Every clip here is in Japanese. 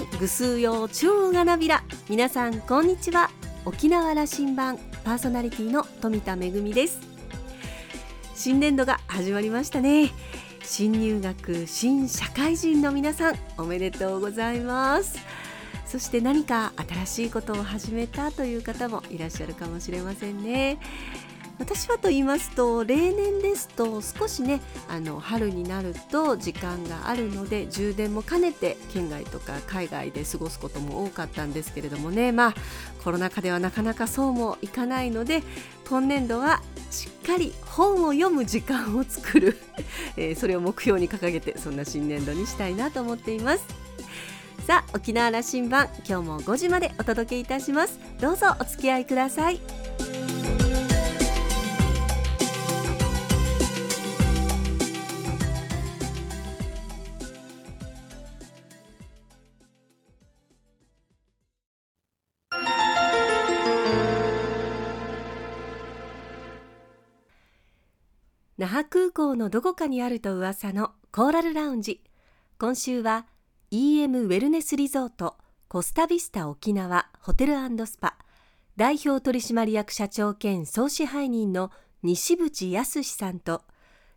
いぐすうよう中がなびら。皆さんこんにちは。沖縄羅針盤パーソナリティの富田恵です。新年度が始まりましたね。新入学新社会人の皆さんおめでとうございます。そして何か新しいことを始めたという方もいらっしゃるかもしれませんね。私はと言いますと例年ですと少しねあの春になると時間があるので充電も兼ねて県外とか海外で過ごすことも多かったんですけれどもね。まあコロナ禍ではなかなかそうもいかないので今年度はしっかり本を読む時間を作る、えー、それを目標に掲げてそんな新年度にしたいなと思っています。さあ沖縄羅針盤今日も5時までお届けいたします。どうぞお付き合いください。港のどこかにあると噂のコーラルラウンジ。今週は EM ウェルネスリゾートコスタビスタ沖縄ホテルスパ。代表取締役社長兼総支配人の西渕康さんと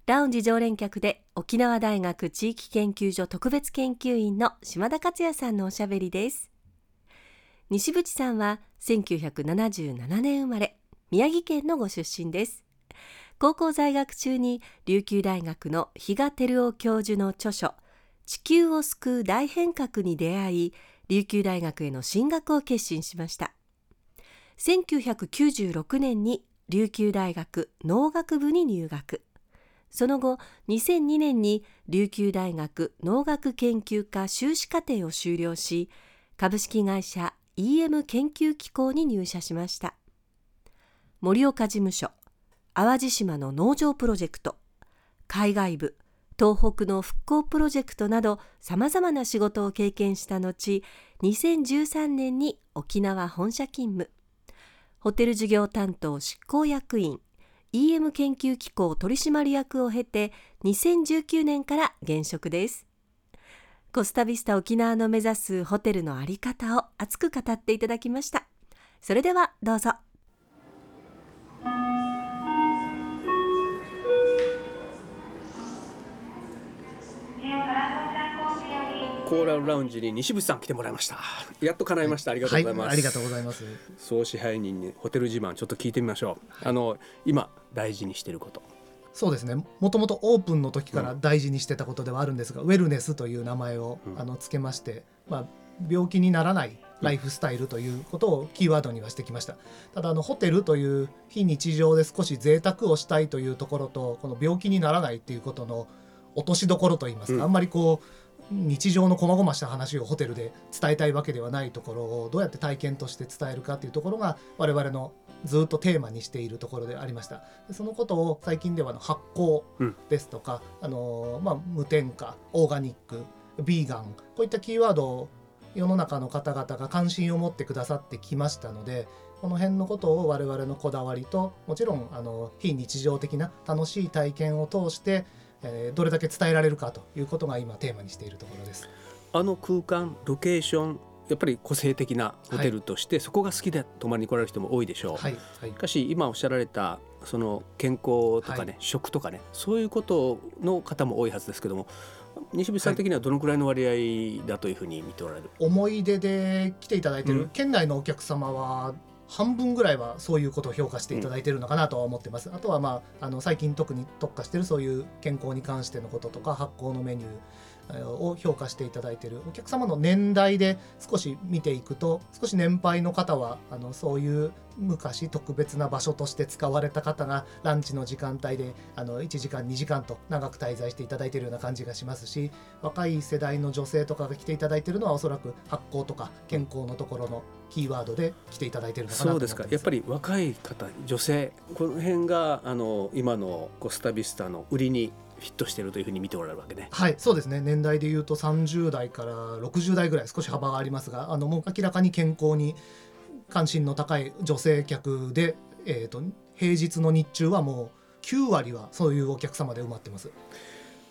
ラウンジ常連客で沖縄大学地域研究所特別研究員の島田克也さんのおしゃべりです。西渕さんは1977年生まれ宮城県のご出身です。高校在学中に琉球大学の比嘉照夫教授の著書「地球を救う大変革」に出会い琉球大学への進学を決心しました。1996年に琉球大学農学部に入学。その後2002年に琉球大学農学研究科修士課程を修了し株式会社 EM 研究機構に入社しました。盛岡事務所。淡路島の農場プロジェクト海外部東北の復興プロジェクトなどさまざまな仕事を経験した後2013年に沖縄本社勤務。ホテル事業担当執行役員 EM 研究機構取締役を経て2019年から現職です。コスタビスタ沖縄の目指すホテルの在り方を熱く語っていただきました。それではどうぞ。コーラルラウンジに西渕さん来てもらいました。やっと叶いました、はい、ありがとうございます、はい、ありがとうございます。総支配人にホテル自慢ちょっと聞いてみましょう、はい、あの今大事にしていること。そうですね。もともとオープンの時から大事にしてたことではあるんですが、うん、ウェルネスという名前を、うん、あのつけまして、まあ、病気にならないライフスタイルということをキーワードにはしてきました。ただあのホテルという非日常で少し贅沢をしたいというところとこの病気にならないっていうことの落としどころといいますか、うん、あんまりこう日常の細々した話をホテルで伝えたいわけではないところをどうやって体験として伝えるかっていうところが我々のずっとテーマにしているところでありました。そのことを最近ではの発酵ですとか、うん、あのまあ、無添加オーガニックビーガンこういったキーワードを世の中の方々が関心を持ってくださってきましたのでこの辺のことを我々のこだわりともちろんあの非日常的な楽しい体験を通してえー、どれだけ伝えられるかということが今テーマにしているところです。あの空間ロケーションやっぱり個性的なホテルとして、はい、そこが好きで泊まりに来られる人も多いでしょう。はいはい、しかし今おっしゃられたその健康とかね、はい、食とかねそういうことの方も多いはずですけども西口さん的にはどのくらいの割合だというふうに見ておられる、思い出で来ていただいてる、うん、県内のお客様は半分ぐらいはそういうことを評価していただいているのかなとは思ってます。あとは、まあ、あの最近特に特化しているそういう健康に関してのこととか発酵のメニューを評価していただいている。お客様の年代で少し見ていくと少し年配の方はあのそういう昔特別な場所として使われた方がランチの時間帯であの1時間2時間と長く滞在していただいているような感じがしますし若い世代の女性とかが来ていただいているのはおそらく発酵とか健康のところのキーワードで来ていただいているのかなそうですか。やっぱり若い方女性この辺があの今のコスタビスタの売りにフィットしてるというふうに見ておられるわけね。はいそうですね年代でいうと30代から60代ぐらい少し幅がありますがあのもう明らかに健康に関心の高い女性客で、えーと、平日の日中はもう9割はそういうお客様で埋まってます。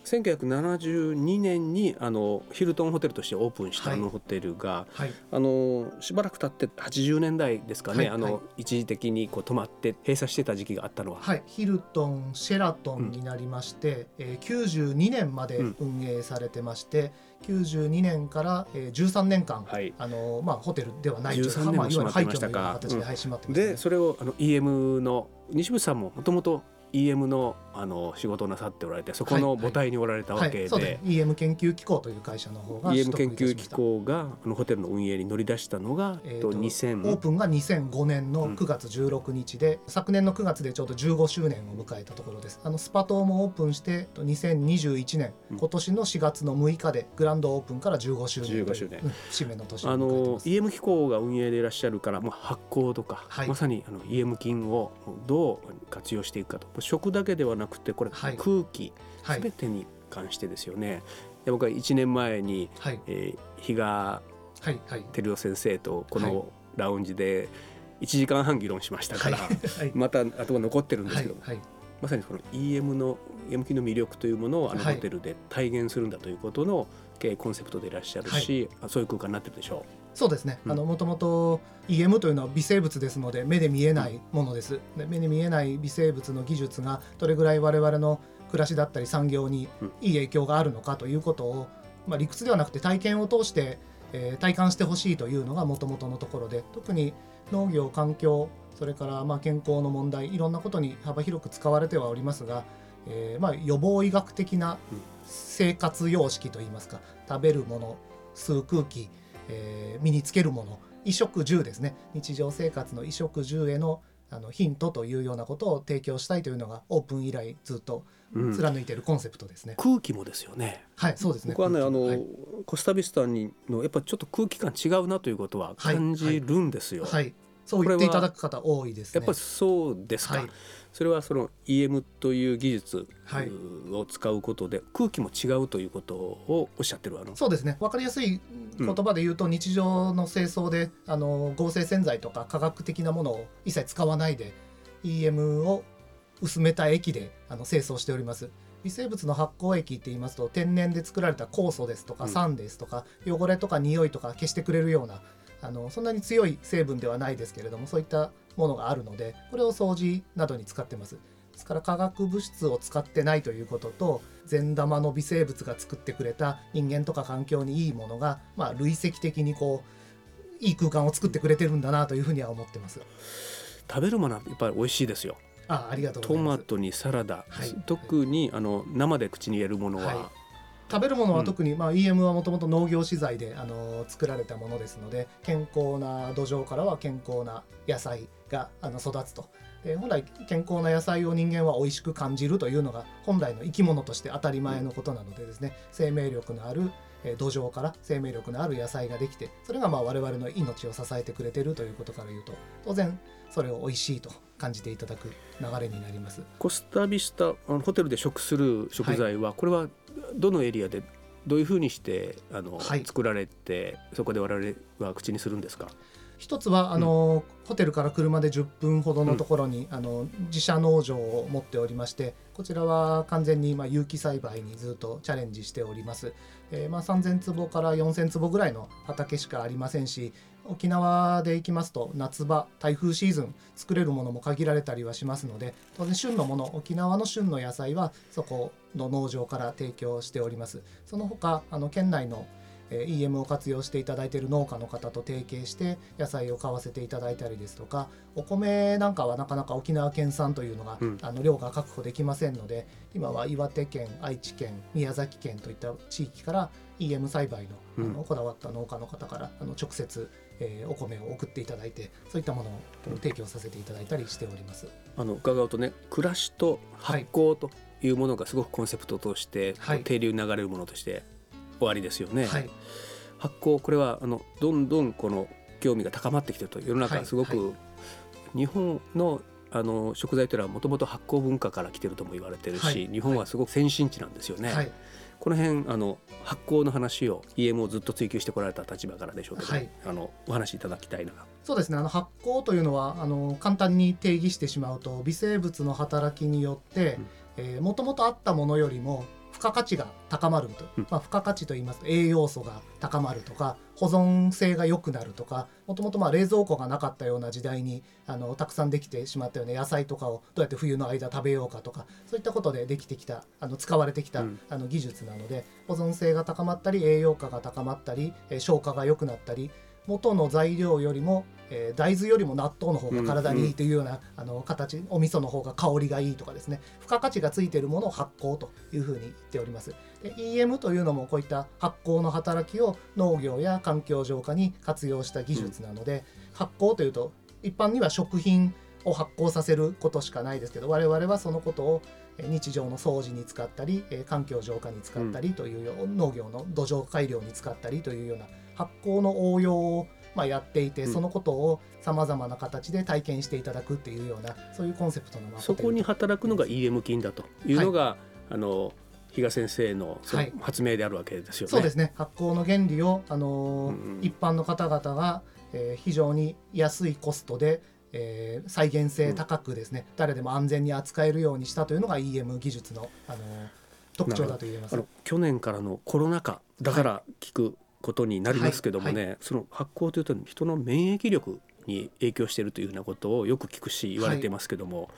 1972年にあのヒルトンホテルとしてオープンしたあのホテルが、はい、あのしばらく経って80年代ですかね、はい、あの、一時的にこう止まって閉鎖してた時期があったのは、はい、ヒルトンシェラトンになりまして、うん、えー、92年まで運営されてまして、うん、92年から、えー、13年間、はい、あのまあ、ホテルではないという、まあ、いわゆる廃墟のような形で、はい、閉まってました、ね、でそれをあの EM の西口さんももともと EM のあの仕事をなさっておられてそこの母体におられたわけで,、はいはい、EM 研究機構という会社の方が EM 研究機構があのホテルの運営に乗り出したのが、えー、と2000オープンが2005年の9月16日で、うん、昨年の9月でちょうど15周年を迎えたところです。あのスパ島もオープンして2021年、うん、今年の4月の6日でグランドオープンから15周年15周年、節目の年あの EM 機構が運営でいらっしゃるからもう発酵とか、はい、まさにあの EM 菌をどう活用していくかと食だけではなくてこれ、はい。空気すべてに関してですよね。で僕は1年前に、はい、えー、比嘉照夫先生とこのラウンジで1時間半議論しましたから、はい。また頭残ってるんですけど、はい。まさにこの EM の EM 機の魅力というものをあのホテルで体現するんだということの経営コンセプトでいらっしゃるし、はい、そういう空間になってるでしょう。そうですね、うん、あのもともと EM というのは微生物ですので目で見えないものです、で目で見えない微生物の技術がどれぐらい我々の暮らしだったり産業にいい影響があるのかということを、まあ、理屈ではなくて体験を通して、えー、体感してほしいというのがもともとのところで特に農業環境それからまあ健康の問題いろんなことに幅広く使われてはおりますが、えー、まあ予防医学的な生活様式といいますか食べるもの吸う空気、えー、身につけるもの衣食住ですね。日常生活の衣食住へのあのヒントというようなことを提供したいというのがオープン以来ずっと貫いているコンセプトですね、うん、空気もですよね。はいそうですね。僕はねあの、はい、コスタビスタにのやっぱちょっと空気感違うなということは感じるんですよ、はい、はい、そう言っていただく方多いです、ね、やっぱりそうですか、はい。それはその EM という技術を使うことで空気も違うということをおっしゃってるあの。そうですね。分かりやすい言葉で言うと、日常の清掃であの合成洗剤とか化学的なものを一切使わないで EM を薄めた液であの清掃しております。微生物の発酵液って言いますと天然で作られた酵素ですとか酸ですとか、汚れとか匂いとか消してくれるようなあのそんなに強い成分ではないですけれどもそういったものがあるのでこれを掃除などに使ってます。ですから化学物質を使ってないということと善玉の微生物が作ってくれた人間とか環境にいいものが、まあ、累積的にこういい空間を作ってくれてるんだなというふうには思ってます。食べるものはやっぱり美味しいですよ。あありがとうトマトにサラダ、はい、特にあの生で口に入れるものは、はい食べるものは特に、うん、まあ、EM はもともと農業資材であの作られたものですので健康な土壌からは健康な野菜があの育つと。で本来健康な野菜を人間は美味しく感じるというのが本来の生き物として当たり前のことなのでですね、生命力のある土壌から生命力のある野菜ができてそれがまあ我々の命を支えてくれてるということから言うと当然それを美味しいと感じていただく流れになります。コスタビスタあのホテルで食する食材は、これはどのエリアでどういうふうにしてあの、はい、作られてそこで我々は口にするんですか？一つはあの、うん、ホテルから車で10分ほどのところに、うん、あの自社農場を持っておりましてこちらは完全にまあ有機栽培にずっとチャレンジしております、えー、まあ3000坪から4000坪ぐらいの畑しかありませんし沖縄で行きますと夏場台風シーズン作れるものも限られたりはしますので当然旬のもの沖縄の旬の野菜はそこの農場から提供しております。その他あの県内の EM を活用していただいている農家の方と提携して野菜を買わせていただいたりですとかお米なんかはなかなか沖縄県産というのが、うん、あの量が確保できませんので今は岩手県愛知県宮崎県といった地域から EM 栽培のあのこだわった農家の方からあの直接えー、お米を送っていただいてそういったものを提供させていただいたりしております。あの伺うとね暮らしと発酵というものがすごくコンセプトとして、はい、定流に流れるものとして終わりですよね。はい、発酵これはあのどんどんこの興味が高まってきてると世の中すごく、はい、日本のあの食材というのはもともと発酵文化から来てるとも言われてるし、日本はすごく先進地なんですよね。この辺あの発酵の話を EM をずっと追求してこられた立場からでしょうけど、はい、あのお話しいただきたいな。そうですね。あの発酵というのはあの簡単に定義してしまうと微生物の働きによってもともとあったものよりも付加価値が高まると、まあ、付加価値といいますと栄養素が高まるとか保存性が良くなるとかもともとまあ冷蔵庫がなかったような時代にあのたくさんできてしまったような野菜とかをどうやって冬の間食べようかとかそういったことでできてきたあの使われてきた、うん、あの技術なので保存性が高まったり栄養価が高まったり、え消化が良くなったり元の材料よりも、えー、大豆よりも納豆の方が体にいいというような、うんうん、あの形お味噌の方が香りがいいとかですね。付加価値がついているものを発酵というふうに言っております。で EM というのもこういった発酵の働きを農業や環境浄化に活用した技術なので、うん、発酵というと一般には食品を発酵させることしかないですけど我々はそのことを日常の掃除に使ったり環境浄化に使ったりという、うん、農業の土壌改良に使ったりというような発酵の応用をまあやっていて、うん、そのことをさまざまな形で体験していただくっていうようなそういうコンセプトのそこに働くのが EM 菌だというのが、はい、あの比嘉先生の発明であるわけですよね。そうですね。発酵の原理を、あのーうん、一般の方々が、えー、非常に安いコストでえー、再現性高くですね、うん、誰でも安全に扱えるようにしたというのが EM 技術の、あのー、特徴だと言えます。去年からのコロナ禍だから聞くことになりますけどもね、はいはい、その発酵というと人の免疫力に影響しているというようなことをよく聞くし言われてますけども、はい、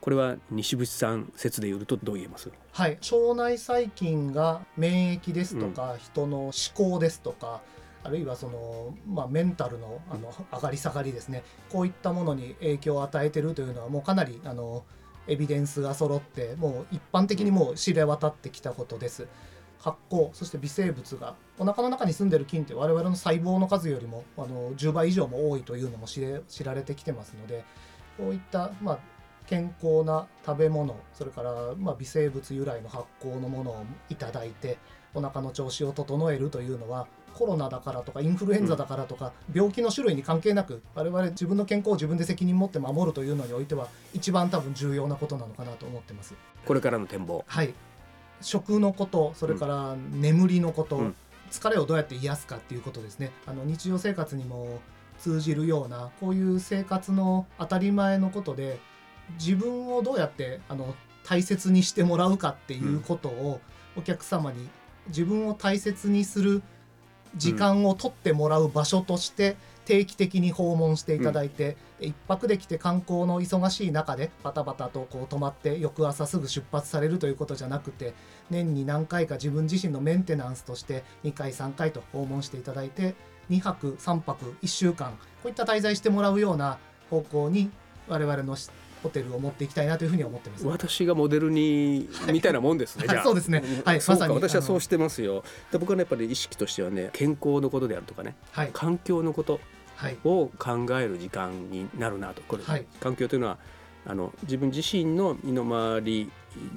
これは西渕さん説で言うとどう言えます？はい。腸内細菌が免疫ですとか、うん、人の思考ですとかあるいはその、まあ、メンタルのあの上がり下がりですね。こういったものに影響を与えてるというのはもうかなりあのエビデンスが揃ってもう一般的にもう知れ渡ってきたことです。発酵そして微生物がお腹の中に住んでる菌って我々の細胞の数よりもあの10倍以上も多いというのも知られてきてますのでこういった、まあ、健康な食べ物それから、まあ、微生物由来の発酵のものをいただいてお腹の調子を整えるというのはコロナだからとかインフルエンザだからとか、病気の種類に関係なく我々自分の健康を自分で責任持って守るというのにおいては一番多分重要なことなのかなと思ってます。これからの展望。はい食のことそれから眠りのこと、うん、疲れをどうやって癒すかっていうことですね。あの日常生活にも通じるようなこういう生活の当たり前のことで自分をどうやってあの大切にしてもらうかっていうことをお客様に自分を大切にする時間を取ってもらう場所として定期的に訪問していただいて、うん、1泊できて観光の忙しい中でバタバタとこう泊まって翌朝すぐ出発されるということじゃなくて年に何回か自分自身のメンテナンスとして2回3回と訪問していただいて2泊3泊1週間こういった滞在してもらうような方向に我々のホテルを持っていきたいなというふうに思ってます。私がモデルにみたいなもんですね。そうですね。はい、まさに私はそうしてますよ。で僕は、ね、やっぱり意識としてはね、健康のことであるとかね、はい、環境のことを考える時間になるなと。これ、はい、環境というのはあの自分自身の身の回り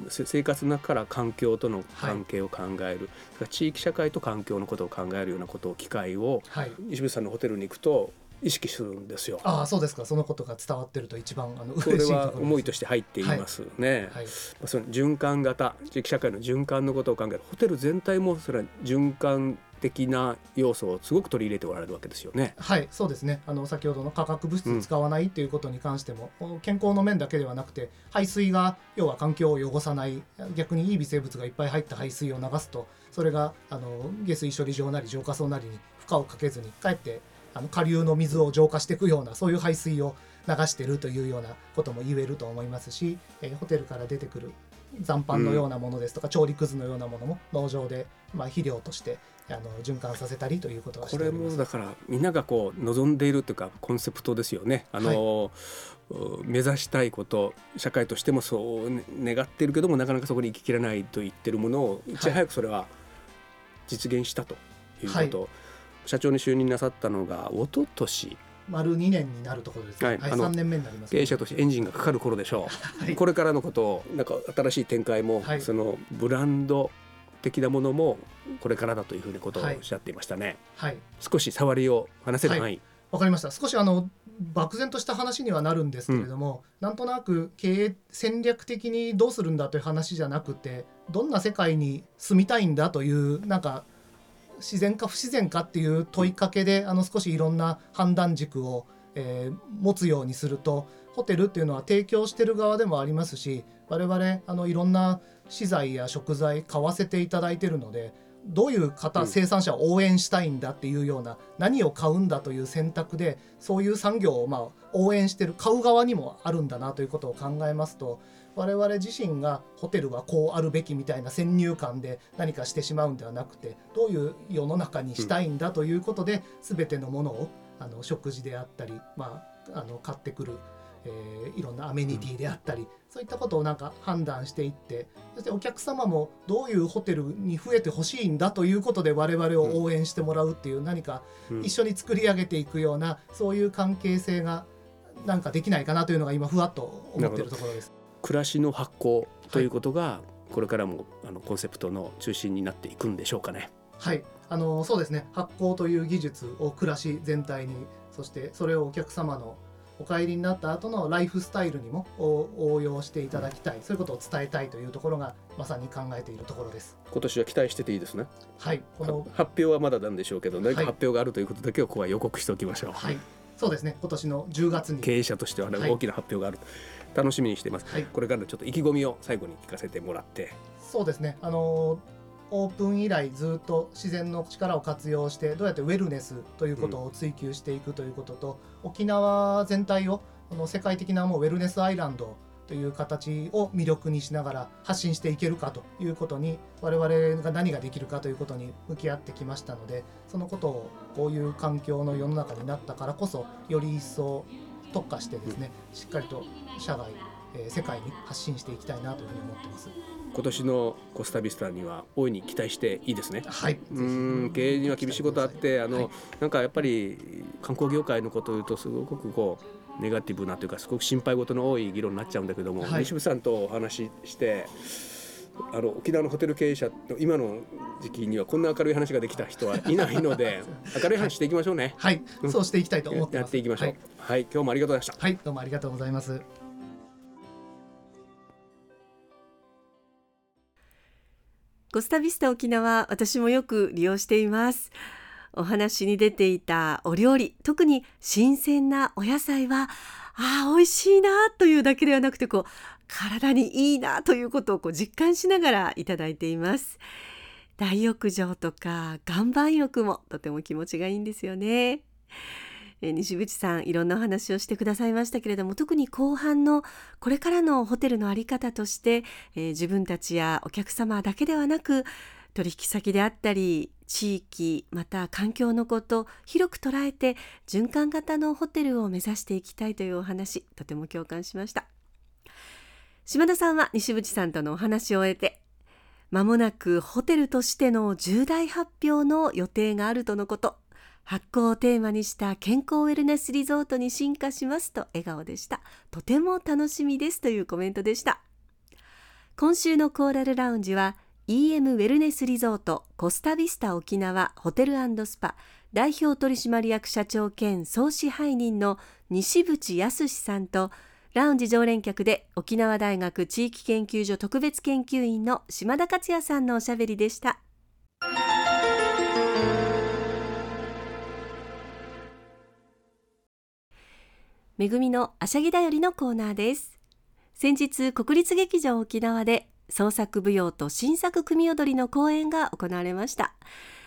生活の中から環境との関係を考える、はい、地域社会と環境のことを考えるようなことを機会を、はい、西口さんのホテルに行くと意識するんですよ。ああそうですか。そのことが伝わってると一番あのこれは思いとして入っていますね。はい。はい、その循環型地域社会の循環のことを考える。ホテル全体もそれは循環的な要素をすごく取り入れておられるわけですよね。はいそうですねあの先ほどの化学物質使わないっていうことに関しても、うん、健康の面だけではなくて排水が要は環境を汚さない逆にいい微生物がいっぱい入った排水を流すとそれがあの下水処理場なり浄化槽なりに負荷をかけずにかえってあの下流の水を浄化していくようなそういう排水を流してるというようなことも言えると思いますし、えー、ホテルから出てくる残飯のようなものですとか、うん、調理くずのようなものも農場で、まあ、肥料としてあの循環させたりということはこれもだからみんながこう望んでいるというかコンセプトですよね。あの、はい、目指したいこと社会としてもそう願っているけどもなかなかそこに行ききれないと言ってるものをい。ち早くそれは実現したということ、はい。社長に就任なさったのが一昨年丸2年になるところですね、はい、はい、3年目になります、経営者としてエンジンがかかる頃でしょう、はい、これからのことをなんか新しい展開も、はい、そのブランド的なものもこれからだというふうなことをおっしゃっていましたね、はい、少し触りを話せる範囲わ、かりました。少しあの漠然とした話にはなるんですけれども、うん、なんとなく経営戦略的にどうするんだという話じゃなくてどんな世界に住みたいんだというなんか自然か不自然かっていう問いかけであの少しいろんな判断軸を、えー、持つようにするとホテルっていうのは提供してる側でもありますし我々あのいろんな資材や食材買わせていただいてるのでどういう方、生産者を応援したいんだっていうような何を買うんだという選択でそういう産業をまあ応援してる買う側にもあるんだなということを考えますと我々自身がホテルはこうあるべきみたいな先入観で何かしてしまうんではなくてどういう世の中にしたいんだということで、うん、全てのものをあの食事であったり、まあ、あの買ってくるえー、いろんなアメニティであったり、うん、そういったことをなんか判断していってそしてお客様もどういうホテルに増えてほしいんだということで我々を応援してもらうっていう何か一緒に作り上げていくようなそういう関係性がなんかできないかなというのが今ふわっと思ってるところです。暮らしの発行ということが、これからもあのコンセプトの中心になっていくんでしょうかね。はい、あのそうですね。発行という技術を暮らし全体に、そしてそれをお客様のお帰りになった後のライフスタイルにも応用していただきたい、そういうことを伝えたいというところがまさに考えているところです。今年は期待してていいですね。はい。この発表はまだなんでしょうけど何か発表があるということだけをここは予告しておきましょう。はい。そうですね。今年の10月に。経営者としては、ねはい、大きな発表がある。楽しみにしています、はい、これからのちょっと意気込みを最後に聞かせてもらって。そうですね。あのオープン以来ずっと自然の力を活用してどうやってウェルネスということを追求していくということと、うん、沖縄全体をこの世界的なもうウェルネスアイランドという形を魅力にしながら発信していけるかということに我々が何ができるかということに向き合ってきましたのでそのことをこういう環境の世の中になったからこそより一層特化してですねしっかりと社外、えー、世界に発信していきたいなというふうに思ってます。今年のコスタビスタには大いに期待していいですね。はい。うん経営には厳しいことあってあの、はい、なんかやっぱり観光業界のことを言うとすごくこうネガティブなというかすごく心配事の多い議論になっちゃうんだけども、はい、西部さんとお話ししてあの沖縄のホテル経営者の今の時期にはこんな明るい話ができた人はいないので 明るい話していきましょうね。はい、うん、そうしていきたいと思ってやっていきましょう、はい。はい、今日もありがとうございました。はい、どうもありがとうございます。コスタビスタ沖縄私もよく利用しています。お話に出ていたお料理特に新鮮なお野菜はああ美味しいなというだけではなくてこう体にいいなということをこう実感しながらいただいています大浴場とか岩盤浴もとても気持ちがいいんですよねえ西口さんいろんなお話をしてくださいましたけれども特に後半のこれからのホテルの在り方として、えー、自分たちやお客様だけではなく取引先であったり地域また環境のこと広く捉えて循環型のホテルを目指していきたいというお話とても共感しました。島田さんは西渕さんとのお話を終えてまもなくホテルとしての重大発表の予定があるとのこと。発行をテーマにした健康ウェルネスリゾートに進化しますと笑顔でした。とても楽しみですというコメントでした。今週のコーラルラウンジは EM ウェルネスリゾートコスタビスタ沖縄ホテルスパ。代表取締役社長兼総支配人の西渕康さんとラウンジ常連客で沖縄大学地域研究所特別研究員の島田克也さんのおしゃべりでした。めぐみのあしゃぎだよりのコーナーです。先日国立劇場沖縄で創作舞踊と新作組踊りの公演が行われました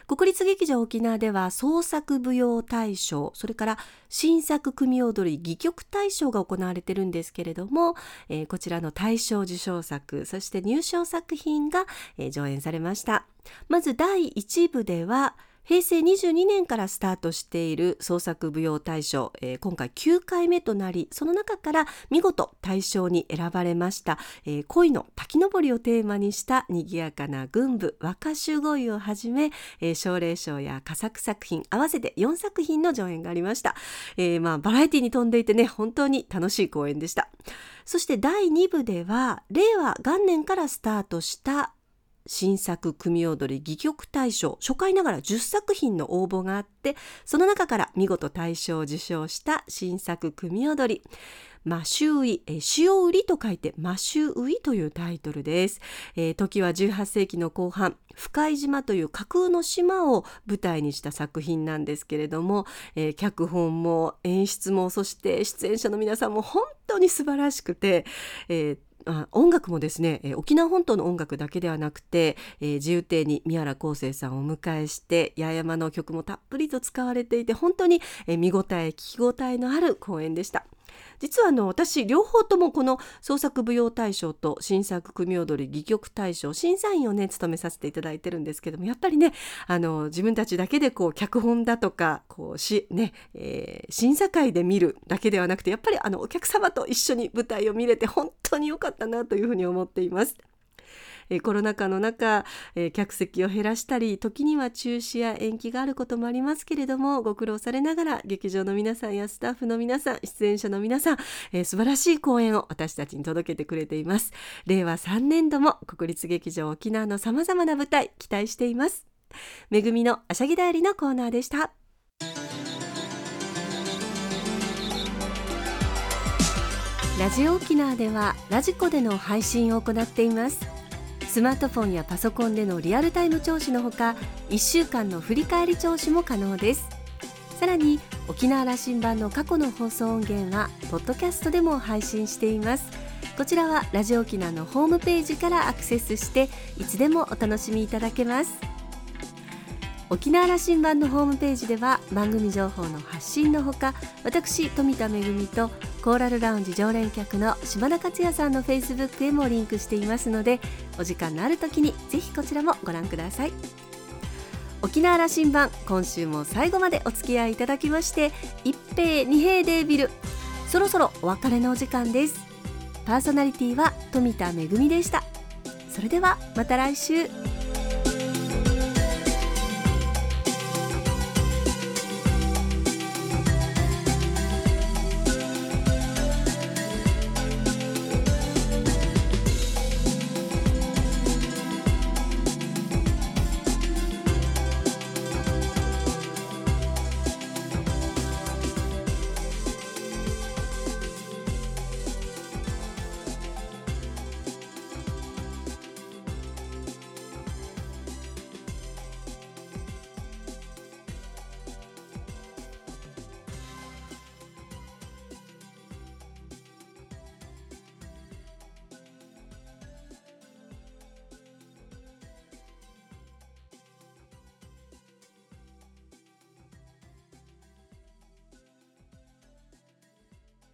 国立劇場沖縄では創作舞踊大賞それから新作組踊り戯曲大賞が行われてるんですけれども、えー、こちらの大賞受賞作そして入賞作品が、えー、上演されましたまず第1部では平成22年からスタートしている創作舞踊大賞、えー、今回9回目となりその中から見事大賞に選ばれました、えー、恋の滝登りをテーマにした賑やかな群舞和歌集恋をはじめ、えー、奨励賞や佳作作品合わせて4作品の上演がありました、えー、まあバラエティに富んでいてね本当に楽しい公演でした。そして第2部では令和元年からスタートした新作組踊り戯曲大賞初回ながら10作品の応募があってその中から見事大賞を受賞した新作組踊りマシュウイ、え塩売りと書いてマシュウイというタイトルです、えー、時は18世紀の後半深井島という架空の島を舞台にした作品なんですけれども、えー、脚本も演出もそして出演者の皆さんも本当に素晴らしくて、えーあ音楽もですね、え、沖縄本島の音楽だけではなくて、えー、自由亭に宮原康生さんをお迎えして八重山の曲もたっぷりと使われていて本当に、え、見応え聞き応えのある公演でした。実はあの私両方ともこの創作舞踊大賞と新作組踊り戯曲大賞審査員をね務めさせていただいてるんですけどもやっぱりねあの自分たちだけでこう脚本だとかこうし、ねえー、審査会で見るだけではなくてやっぱりあのお客様と一緒に舞台を見れて本当に良かったなというふうに思っています。えコロナ禍の中、え客席を減らしたり時には中止や延期があることもありますけれどもご苦労されながら劇場の皆さんやスタッフの皆さん出演者の皆さん、え素晴らしい公演を私たちに届けてくれています。令和3年度も国立劇場沖縄のさまざまな舞台期待しています。めぐみのあしゃぎだよりのコーナーでした。ラジオ沖縄ではラジコでの配信を行っています。スマートフォンやパソコンでのリアルタイム聴取のほか1週間の振り返り聴取も可能です。さらに沖縄羅針盤の過去の放送音源はポッドキャストでも配信しています。こちらはラジオ沖縄のホームページからアクセスしていつでもお楽しみいただけます。沖縄羅針盤のホームページでは番組情報の発信のほか私富田恵とコーラルラウンジ常連客の島田克也さんのフェイスブックへもリンクしていますのでお時間のある時にぜひこちらもご覧ください。沖縄羅針盤今週も最後までお付き合いいただきまして一平二平デービルそろそろお別れのお時間です。パーソナリティは富田恵でした。それではまた来週。